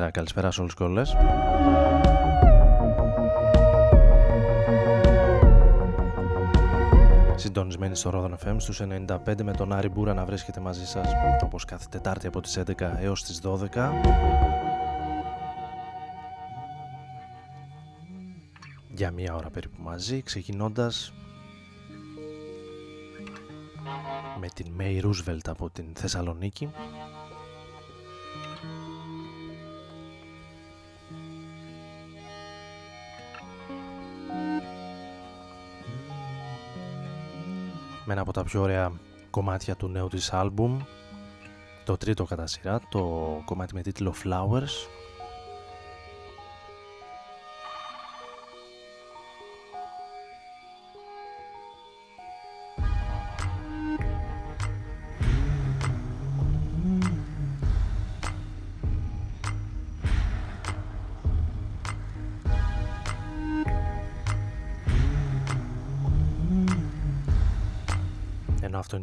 Καλησπέρα σε όλους και όλες. Συντονισμένοι στο Ρόδον FM στους 95 με τον Άρη Μπούρα να βρίσκεται μαζί σας όπως κάθε Τετάρτη από τις 11 έως τις 12. Για μία ώρα περίπου μαζί ξεκινώντας με την Μέι Ρούσβελτ από την Θεσσαλονίκη ένα από τα πιο ωραία κομμάτια του νέου της άλμπουμ. Το τρίτο κατά σειρά, το κομμάτι με τίτλο Flowers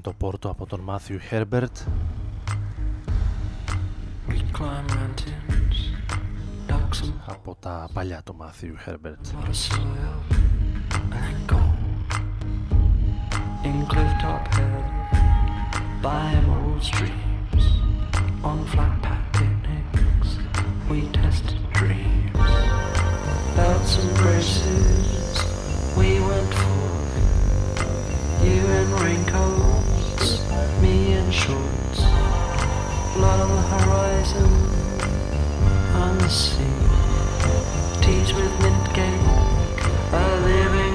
Αυτό είναι το πόρτο από τον Μάθιου Χέρμπερτ. Από τα παλιά του Μάθιου Χέρμπερτ. Schultz, me in shorts, Blood on the horizon, on the sea. Teas with mint cake, a living.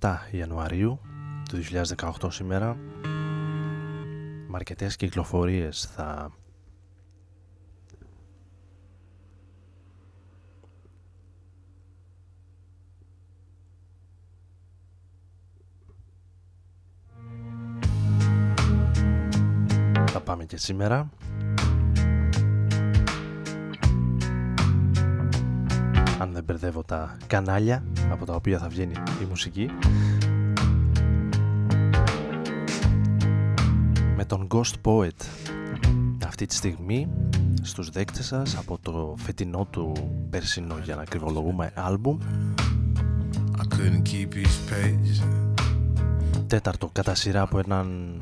17 Ιανουαρίου του 2018 σήμερα με αρκετές κυκλοφορίες θα θα πάμε και σήμερα μπερδεύω τα κανάλια από τα οποία θα βγαίνει η μουσική. Με τον Ghost Poet. Αυτή τη στιγμή στους δέκτες σας από το φετινό του περσινό για να κρυβολογούμε άλμπουμ. Τέταρτο κατά σειρά από έναν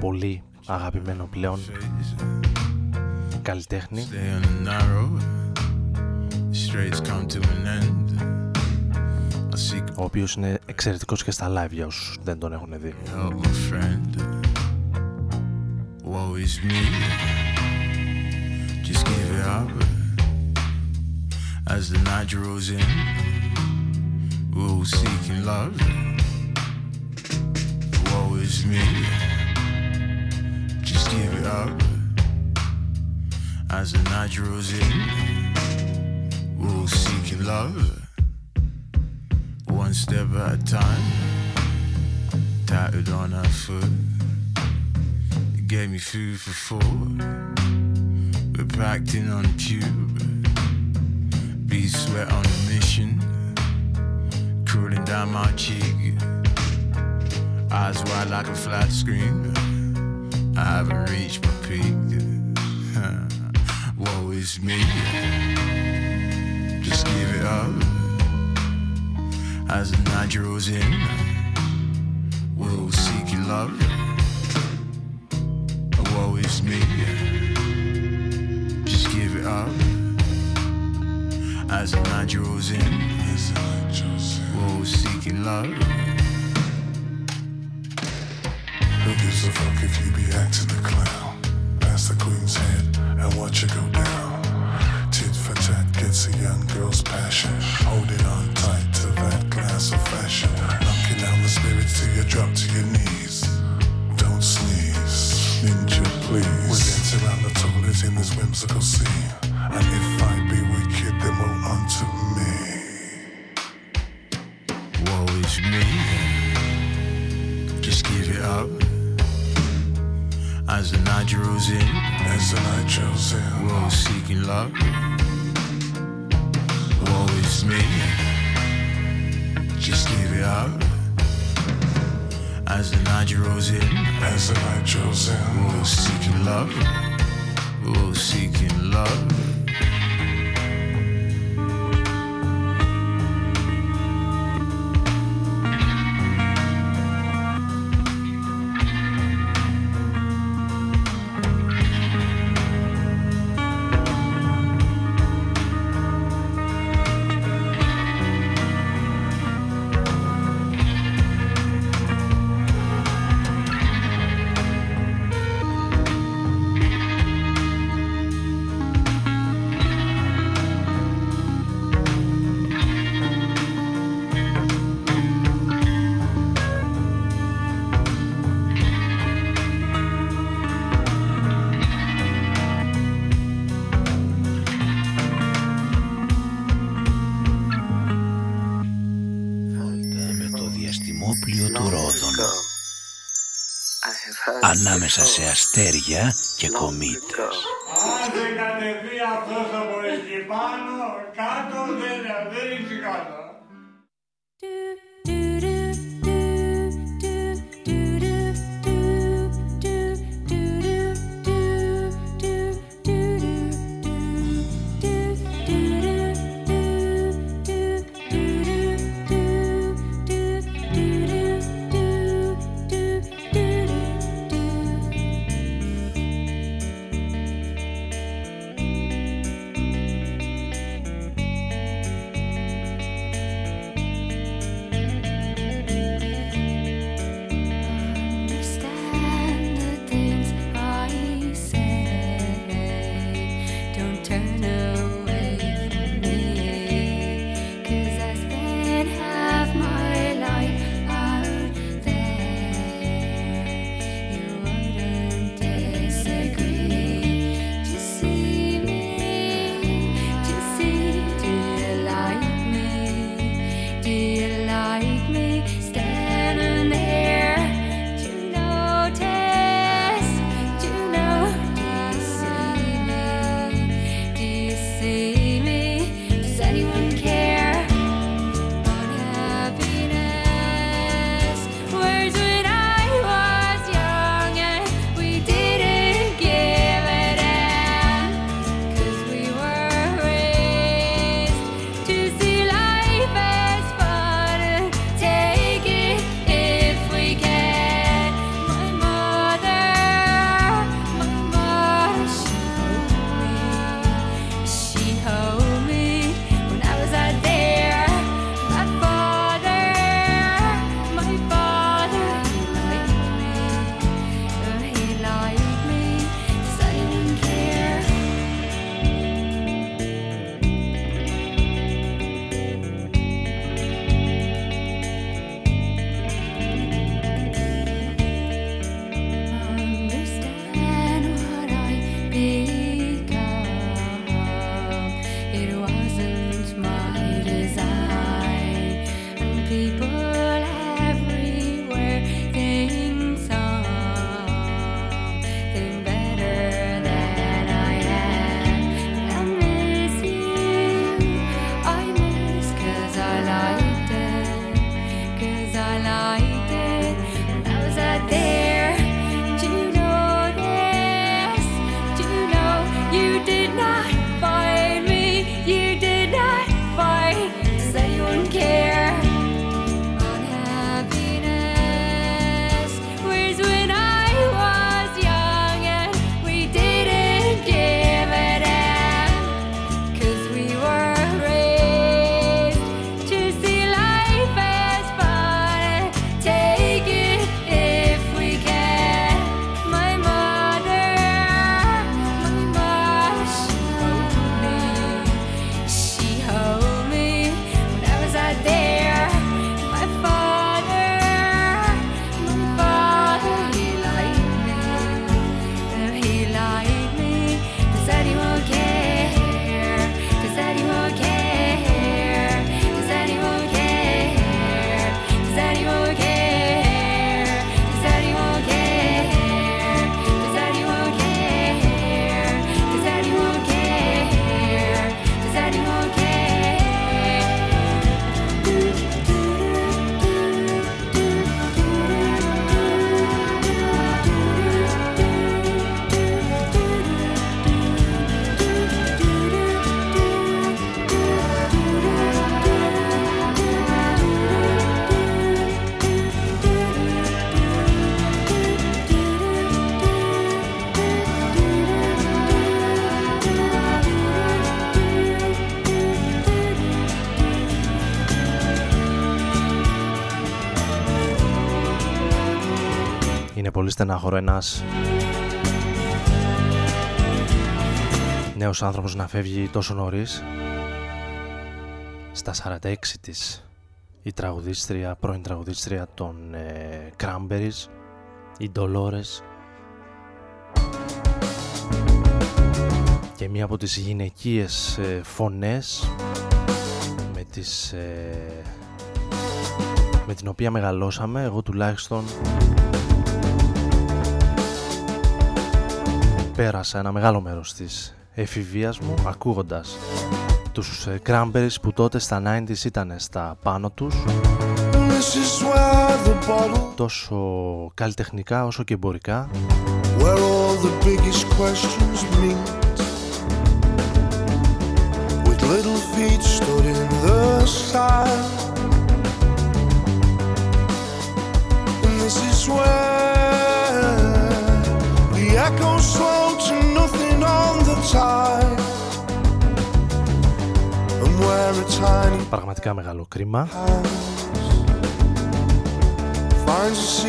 πολύ αγαπημένο πλέον καλλιτέχνη ο οποίος είναι εξαιρετικός και στα live για όσους δεν τον έχουν δει. up as the night draws in. We're all seeking love. Woe is me. Just give it up as the night draws in. Seeking love. One step at a time. Tatted on our foot. It gave me food for thought. We're packed in on the tube. Be sweat on a mission. Cooling down my cheek. Eyes wide like a flat screen. I haven't reached my peak. Woe is me. Just give it up. As the night draws in, we're all seeking love. Woe is me. Just give it up. As the night draws in, we're all seeking love. Who gives a fuck if you be acting a clown? Pass the queen's head and watch it go down. Gets a young girl's passion. Holding on tight to that glass of fashion. Knocking down the spirits till you drop to your knees. Don't sneeze, ninja please. We dance around the toilet in this whimsical scene. And if I be wicked, then woe unto me. Woe is me. Just give it up. As the night draws in, As the night draws in, we're all seeking love. Me. Just give it up. As the night draws in, as the night draws in. we're seeking love. We're seeking love. Ανάμεσα σε αστέρια και κομήτες. Αν δεν κατεβεί αυτός από εκεί πάνω, κάτω δεν, πολύ στενάχωρο ένας νέος άνθρωπος να φεύγει τόσο νωρίς στα 46 της η τραγουδίστρια, πρώην τραγουδίστρια των ε, Cranberries η Dolores. Και μία από τις γυναικείες ε, φωνές με τις ε, με την οποία μεγαλώσαμε εγώ τουλάχιστον πέρασα ένα μεγάλο μέρος της εφηβείας μου ακούγοντας τους Cranberries που τότε στα 90's ήταν στα πάνω τους. Τόσο καλλιτεχνικά όσο και εμπορικά. little feet stood in the sun And this is where the echoes slow Πραγματικά μεγάλο κρίμα. Finds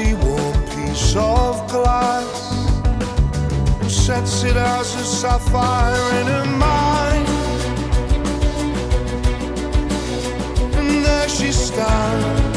a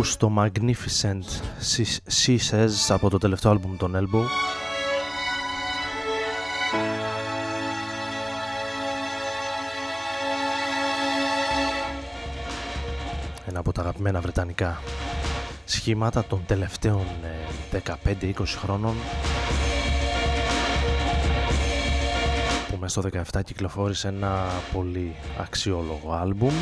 είναι η Elbow στο Magnificent She- She Says από το τελευταίο άλμπουμ των Elbow. Ένα από τα αγαπημένα βρετανικά σχήματα των τελευταίων ε, 15-20 χρόνων που μέσα στο 17 κυκλοφόρησε ένα πολύ αξιόλογο άλμπουμ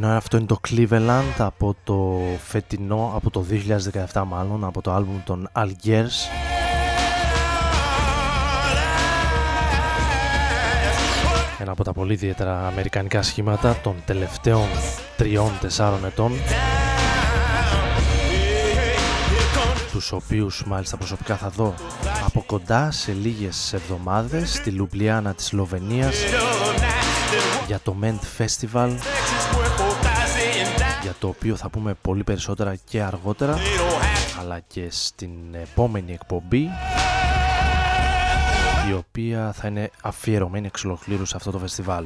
Ενώ αυτό είναι το Cleveland από το φετινό, από το 2017 μάλλον, από το άλμπουμ των Algiers. Ένα από τα πολύ ιδιαίτερα αμερικανικά σχήματα των τελευταίων τριών-τεσσάρων ετών τους οποίους μάλιστα προσωπικά θα δω από κοντά σε λίγες εβδομάδες στη Λουμπλιάνα της Σλοβενίας για το Ment Festival για το οποίο θα πούμε πολύ περισσότερα και αργότερα αλλά και στην επόμενη εκπομπή η οποία θα είναι αφιερωμένη εξ ολοκλήρου σε αυτό το φεστιβάλ.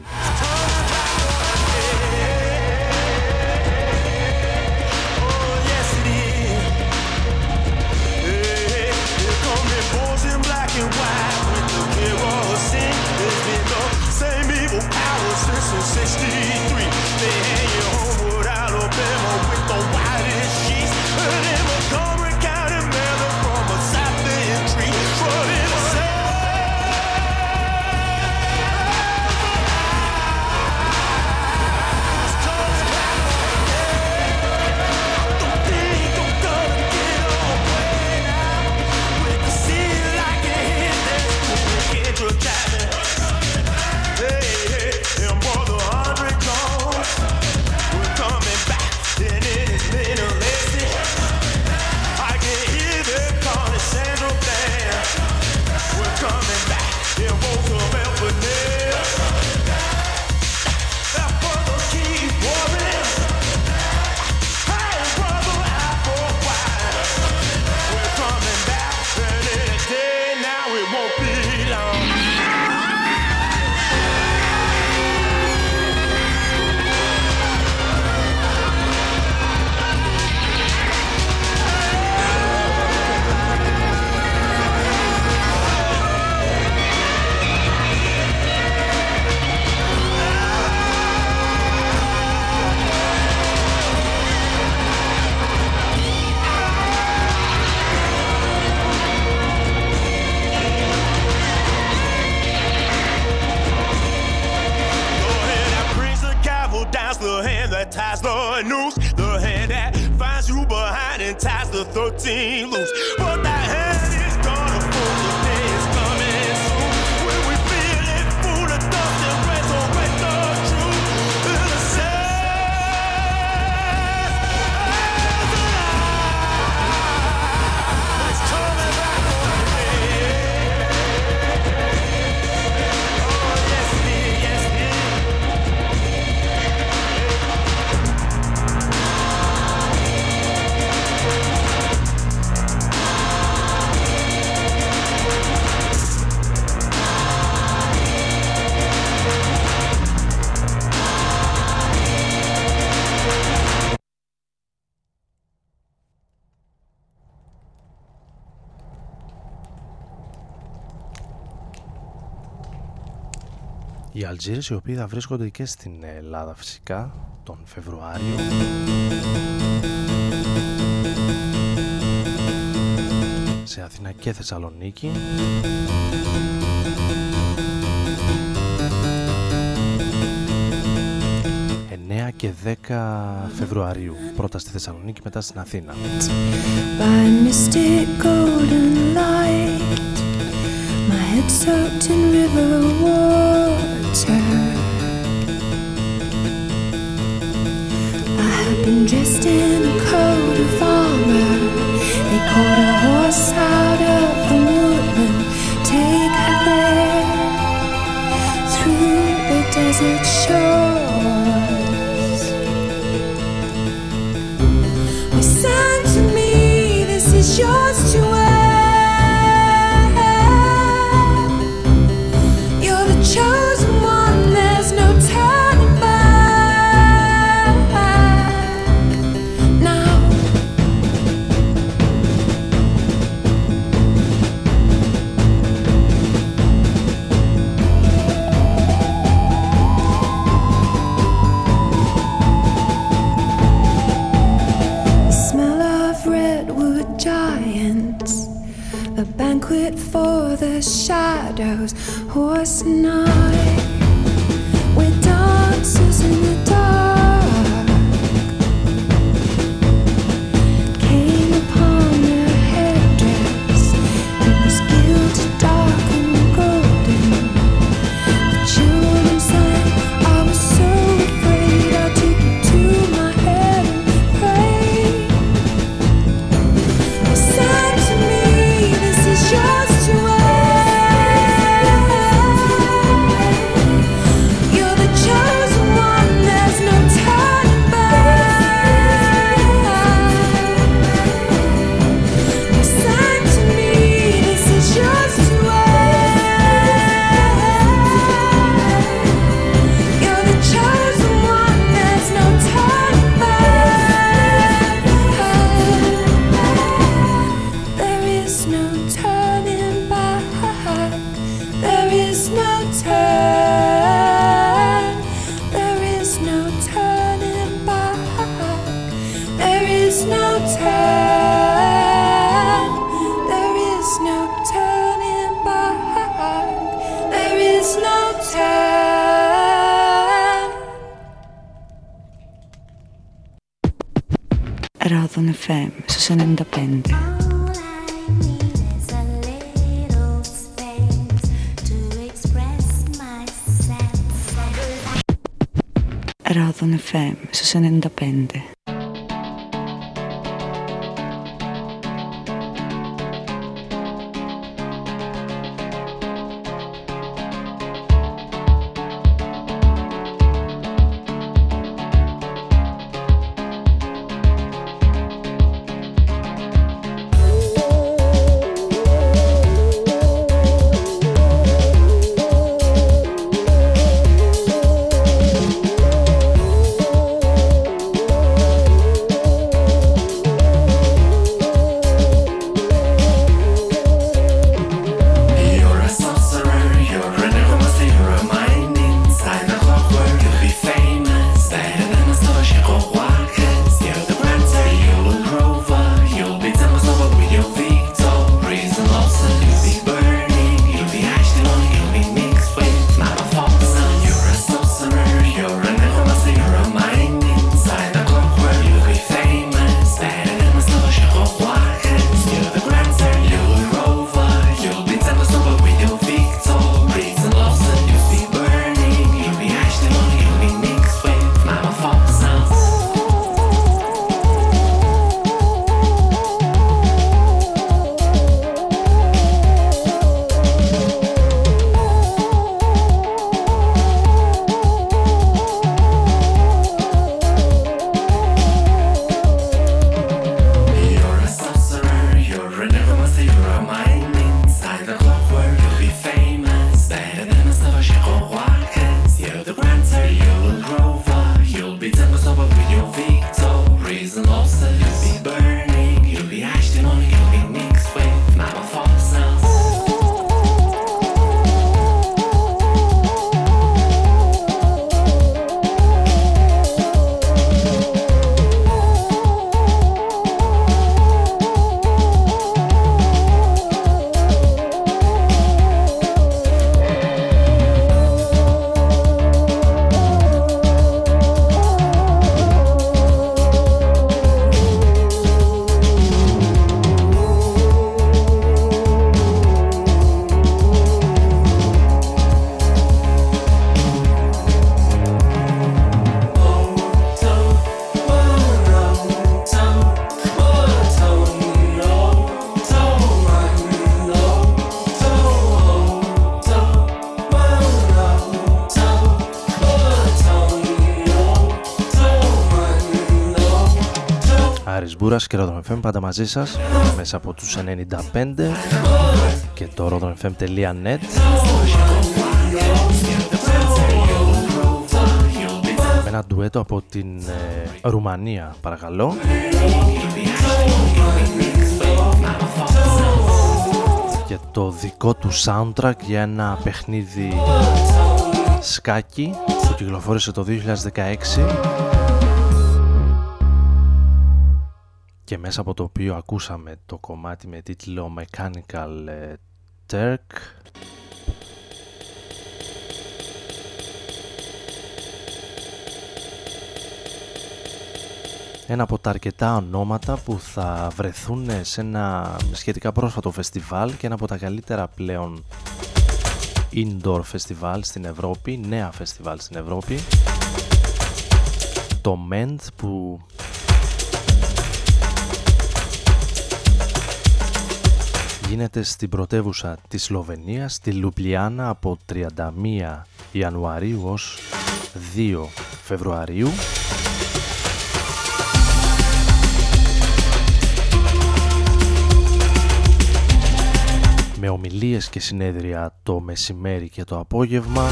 Αλτζίρες οι οποίοι θα βρίσκονται και στην Ελλάδα φυσικά τον Φεβρουάριο. Σε Αθήνα και Θεσσαλονίκη. Και 10 Φεβρουαρίου. Πρώτα στη Θεσσαλονίκη μετά στην Αθήνα. My dressed in Ράδον FM στους 95. Μπούρας και Rodon FM πάντα μαζί σας μέσα από τους 95 και το rodonfm.net με ένα ντουέτο από την ε, Ρουμανία παρακαλώ. Και το δικό του soundtrack για ένα παιχνίδι σκάκι που κυκλοφόρησε το 2016 μέσα από το οποίο ακούσαμε το κομμάτι με τίτλο Mechanical ε, Turk. Ένα από τα αρκετά ονόματα που θα βρεθούν σε ένα σχετικά πρόσφατο φεστιβάλ και ένα από τα καλύτερα πλέον indoor φεστιβάλ στην Ευρώπη, νέα φεστιβάλ στην Ευρώπη. Το MENT που γίνεται στην πρωτεύουσα της Σλοβενίας, στη Λουμπλιάνα από 31 Ιανουαρίου ως 2 Φεβρουαρίου. με ομιλίες και συνέδρια το μεσημέρι και το απόγευμα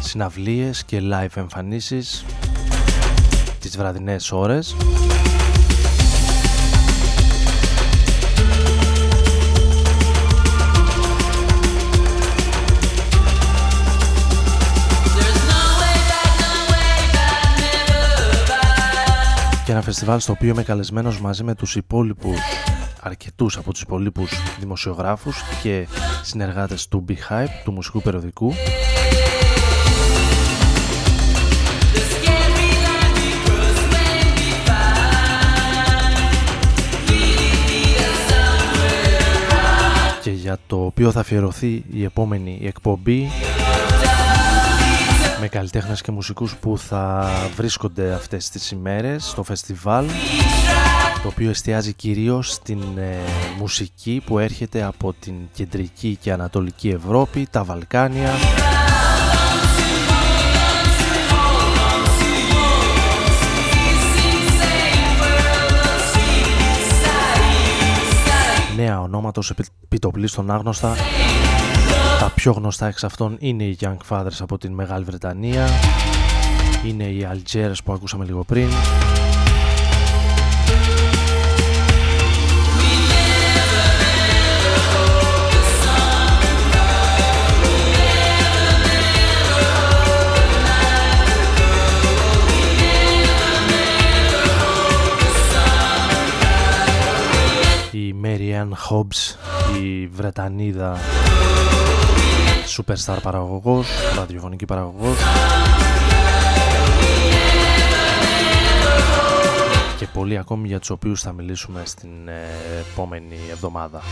συναυλίες και live εμφανίσεις τις βραδινές ώρες ένα φεστιβάλ στο οποίο είμαι καλεσμένος μαζί με τους υπόλοιπους αρκετούς από τους υπολείπους δημοσιογράφους και συνεργάτες του Hype, του μουσικού περιοδικού. Και για το οποίο θα αφιερωθεί η επόμενη εκπομπή με καλλιτέχνες και μουσικούς που θα βρίσκονται αυτές τις ημέρες στο φεστιβάλ το οποίο εστιάζει κυρίως στην ε, μουσική που έρχεται από την κεντρική και ανατολική Ευρώπη, τα Βαλκάνια. Νέα ονόματος επιτοπλίστων άγνωστα τα πιο γνωστά εξ αυτών είναι οι Young Fathers από την Μεγάλη Βρετανία. Είναι οι Algiers που ακούσαμε λίγο πριν. Η Marianne Hobbs, η Βρετανίδα superstar παραγωγός, ραδιοφωνική παραγωγός και πολλοί ακόμη για τους οποίους θα μιλήσουμε στην ε, επόμενη εβδομάδα.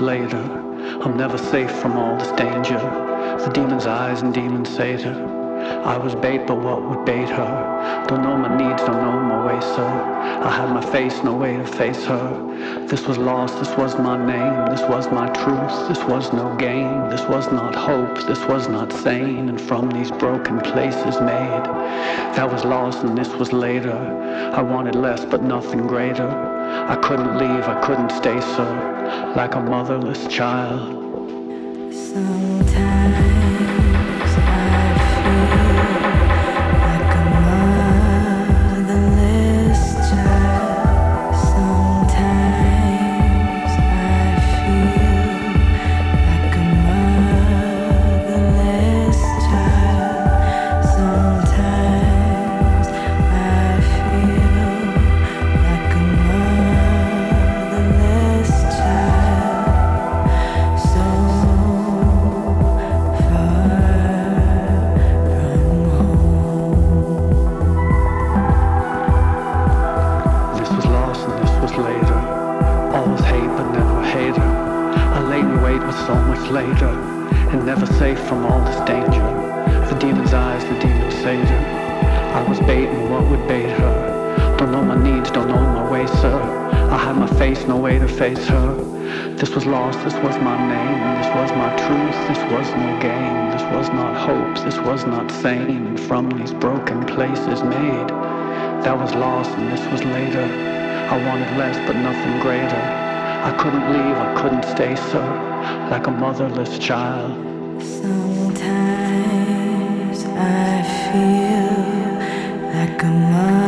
Later. I'm never safe from all this danger. The demon's eyes and demon Satan. I was bait, but what would bait her? Don't know my needs, don't know my way, sir. I had my face, no way to face her. This was lost, this was my name, this was my truth, this was no game, this was not hope, this was not sane, and from these broken places made. That was lost, and this was later. I wanted less, but nothing greater. I couldn't leave, I couldn't stay, sir, like a motherless child. Sometimes way to face her. This was lost, this was my name, this was my truth, this was no game, this was not hope, this was not sane. And from these broken places made, that was lost and this was later. I wanted less but nothing greater. I couldn't leave, I couldn't stay, sir, like a motherless child. Sometimes I feel like a mother.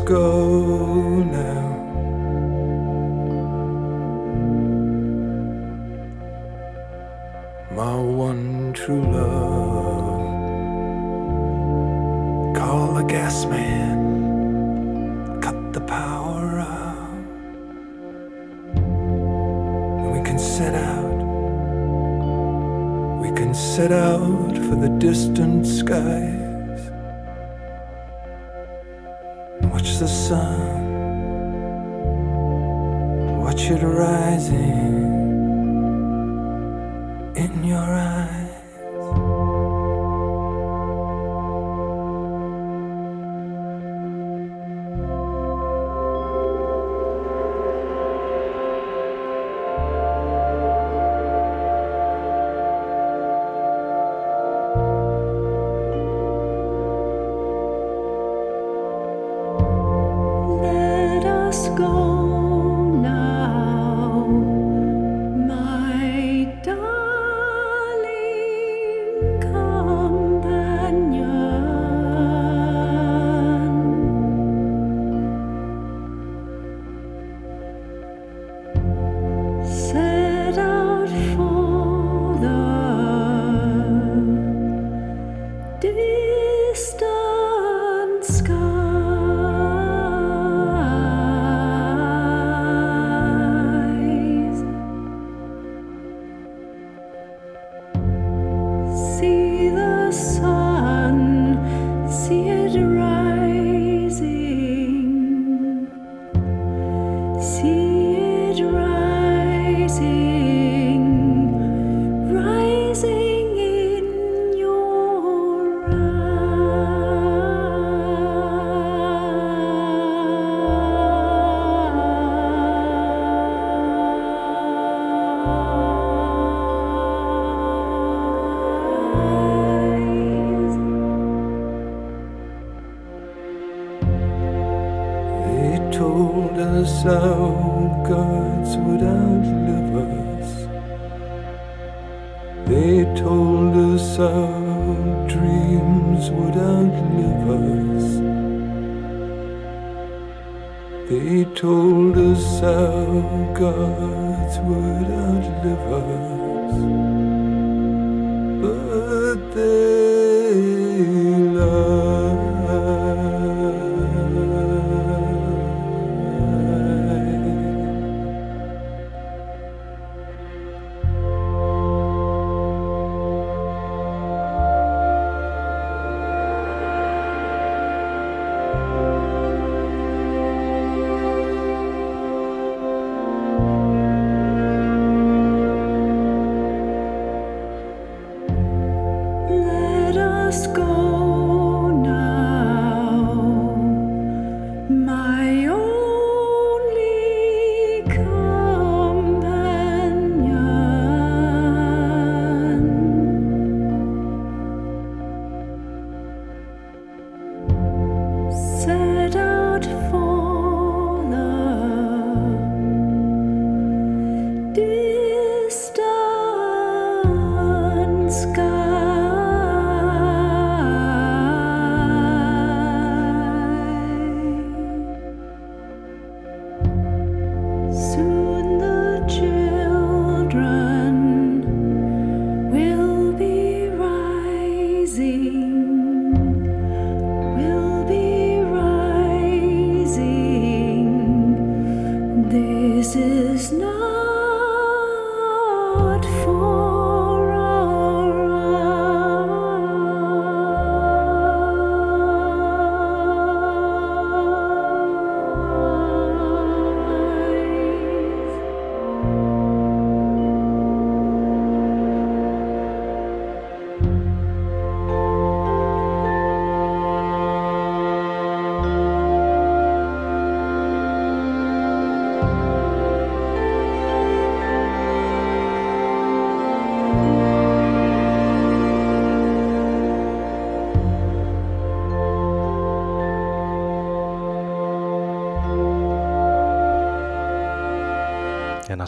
go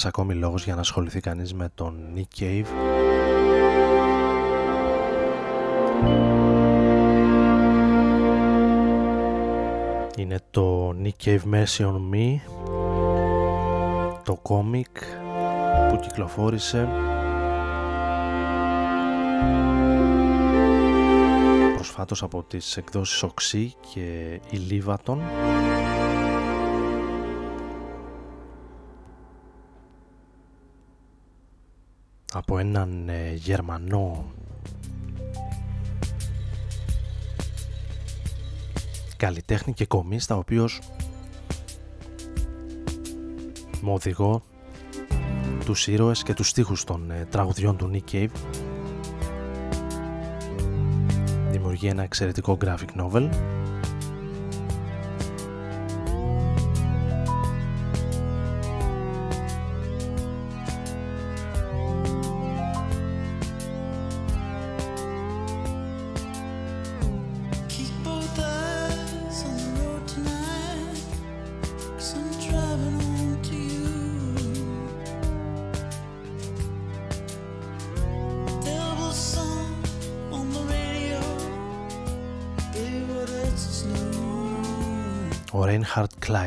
ένας ακόμη λόγος για να ασχοληθεί κανείς με τον Nick Cave. Είναι το Nick Cave Mercy on Me το κόμικ που κυκλοφόρησε προσφάτως από τις εκδόσεις Οξύ και Ηλίβατον από έναν ε, Γερμανό. Καλλιτέχνη και κομίστα ο οποίος με οδηγό τους ήρωες και τους στίχους των ε, τραγουδιών του Nick Cave. Δημιουργεί ένα εξαιρετικό graphic novel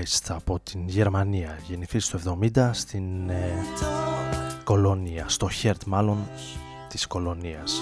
Kleist από την Γερμανία γεννηθεί στο 70 στην ε, κολόνια, στο Χέρτ μάλλον της κολονίας.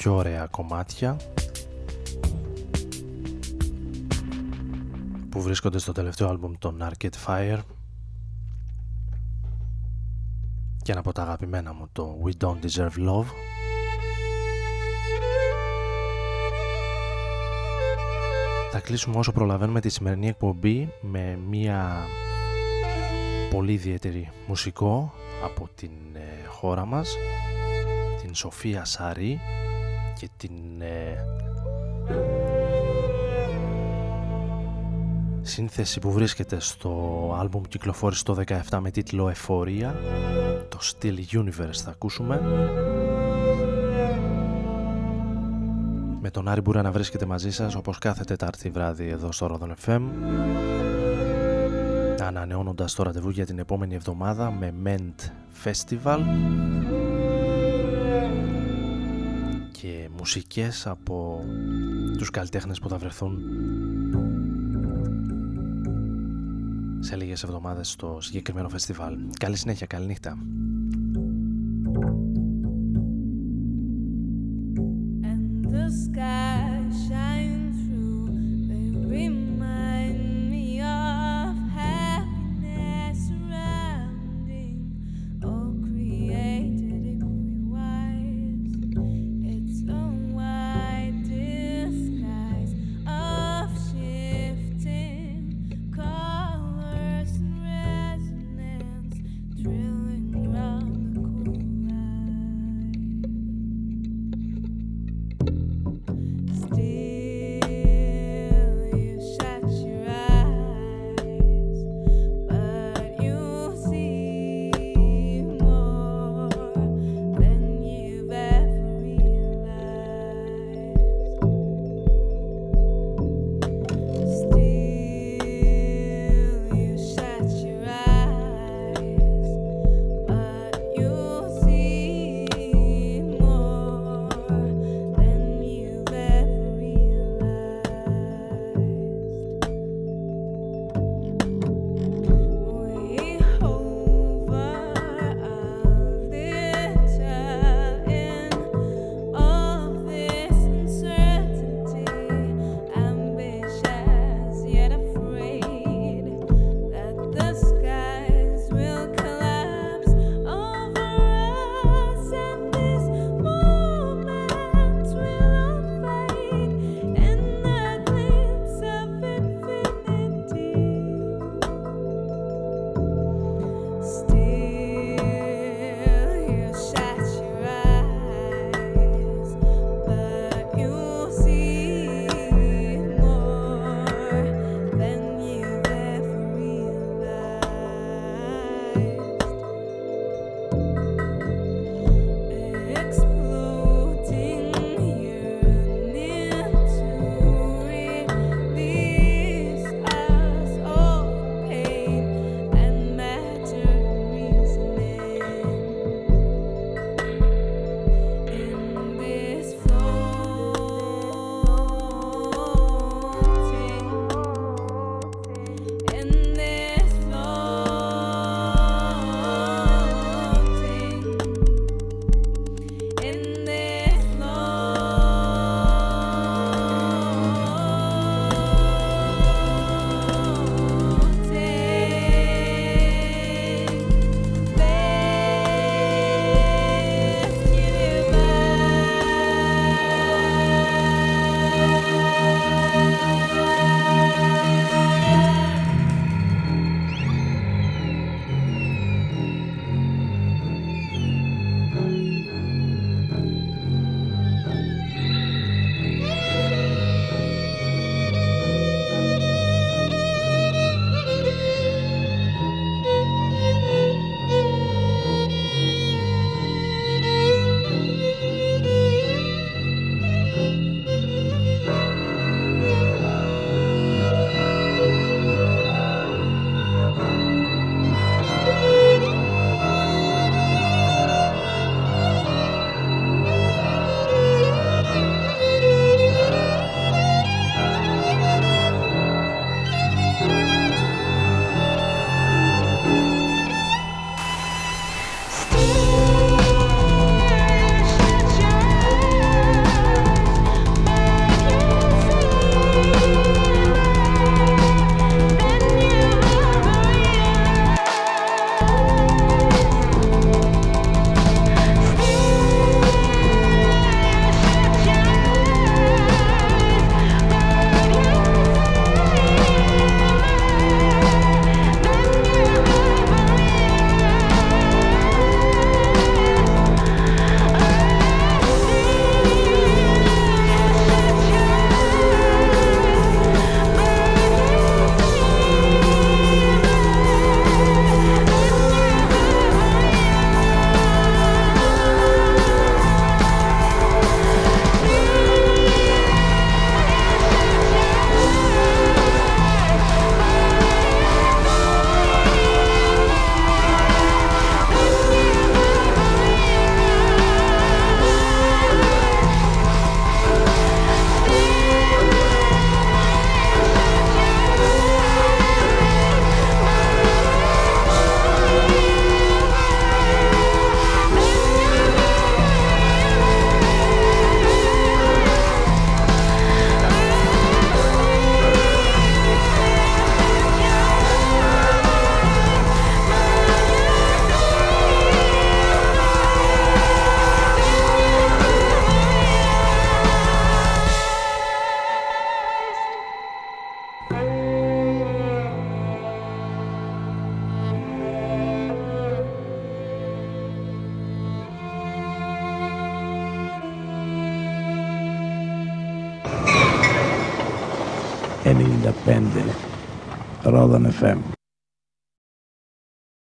Πιο ωραία κομμάτια που βρίσκονται στο τελευταίο άλμπουμ των Arcade Fire. Και ένα από τα αγαπημένα μου το We Don't Deserve Love. Θα κλείσουμε όσο προλαβαίνουμε τη σημερινή εκπομπή με μια πολύ ιδιαίτερη μουσικό από την ε, χώρα μας την Σοφία Σαρή και την ε, σύνθεση που βρίσκεται στο άλμπουμ κυκλοφόρησε το 17 με τίτλο Εφορία το Still Universe θα ακούσουμε. Με τον Άρη Μπούρα να βρίσκεται μαζί σας όπως κάθε Τετάρτη βράδυ εδώ στο Rodon FM ανανεώνοντας το ραντεβού για την επόμενη εβδομάδα με Ment Festival και μουσικές από τους καλλιτέχνες που θα βρεθούν σε λίγες εβδομάδες στο συγκεκριμένο φεστιβάλ. Καλή συνέχεια, καλή νύχτα. Still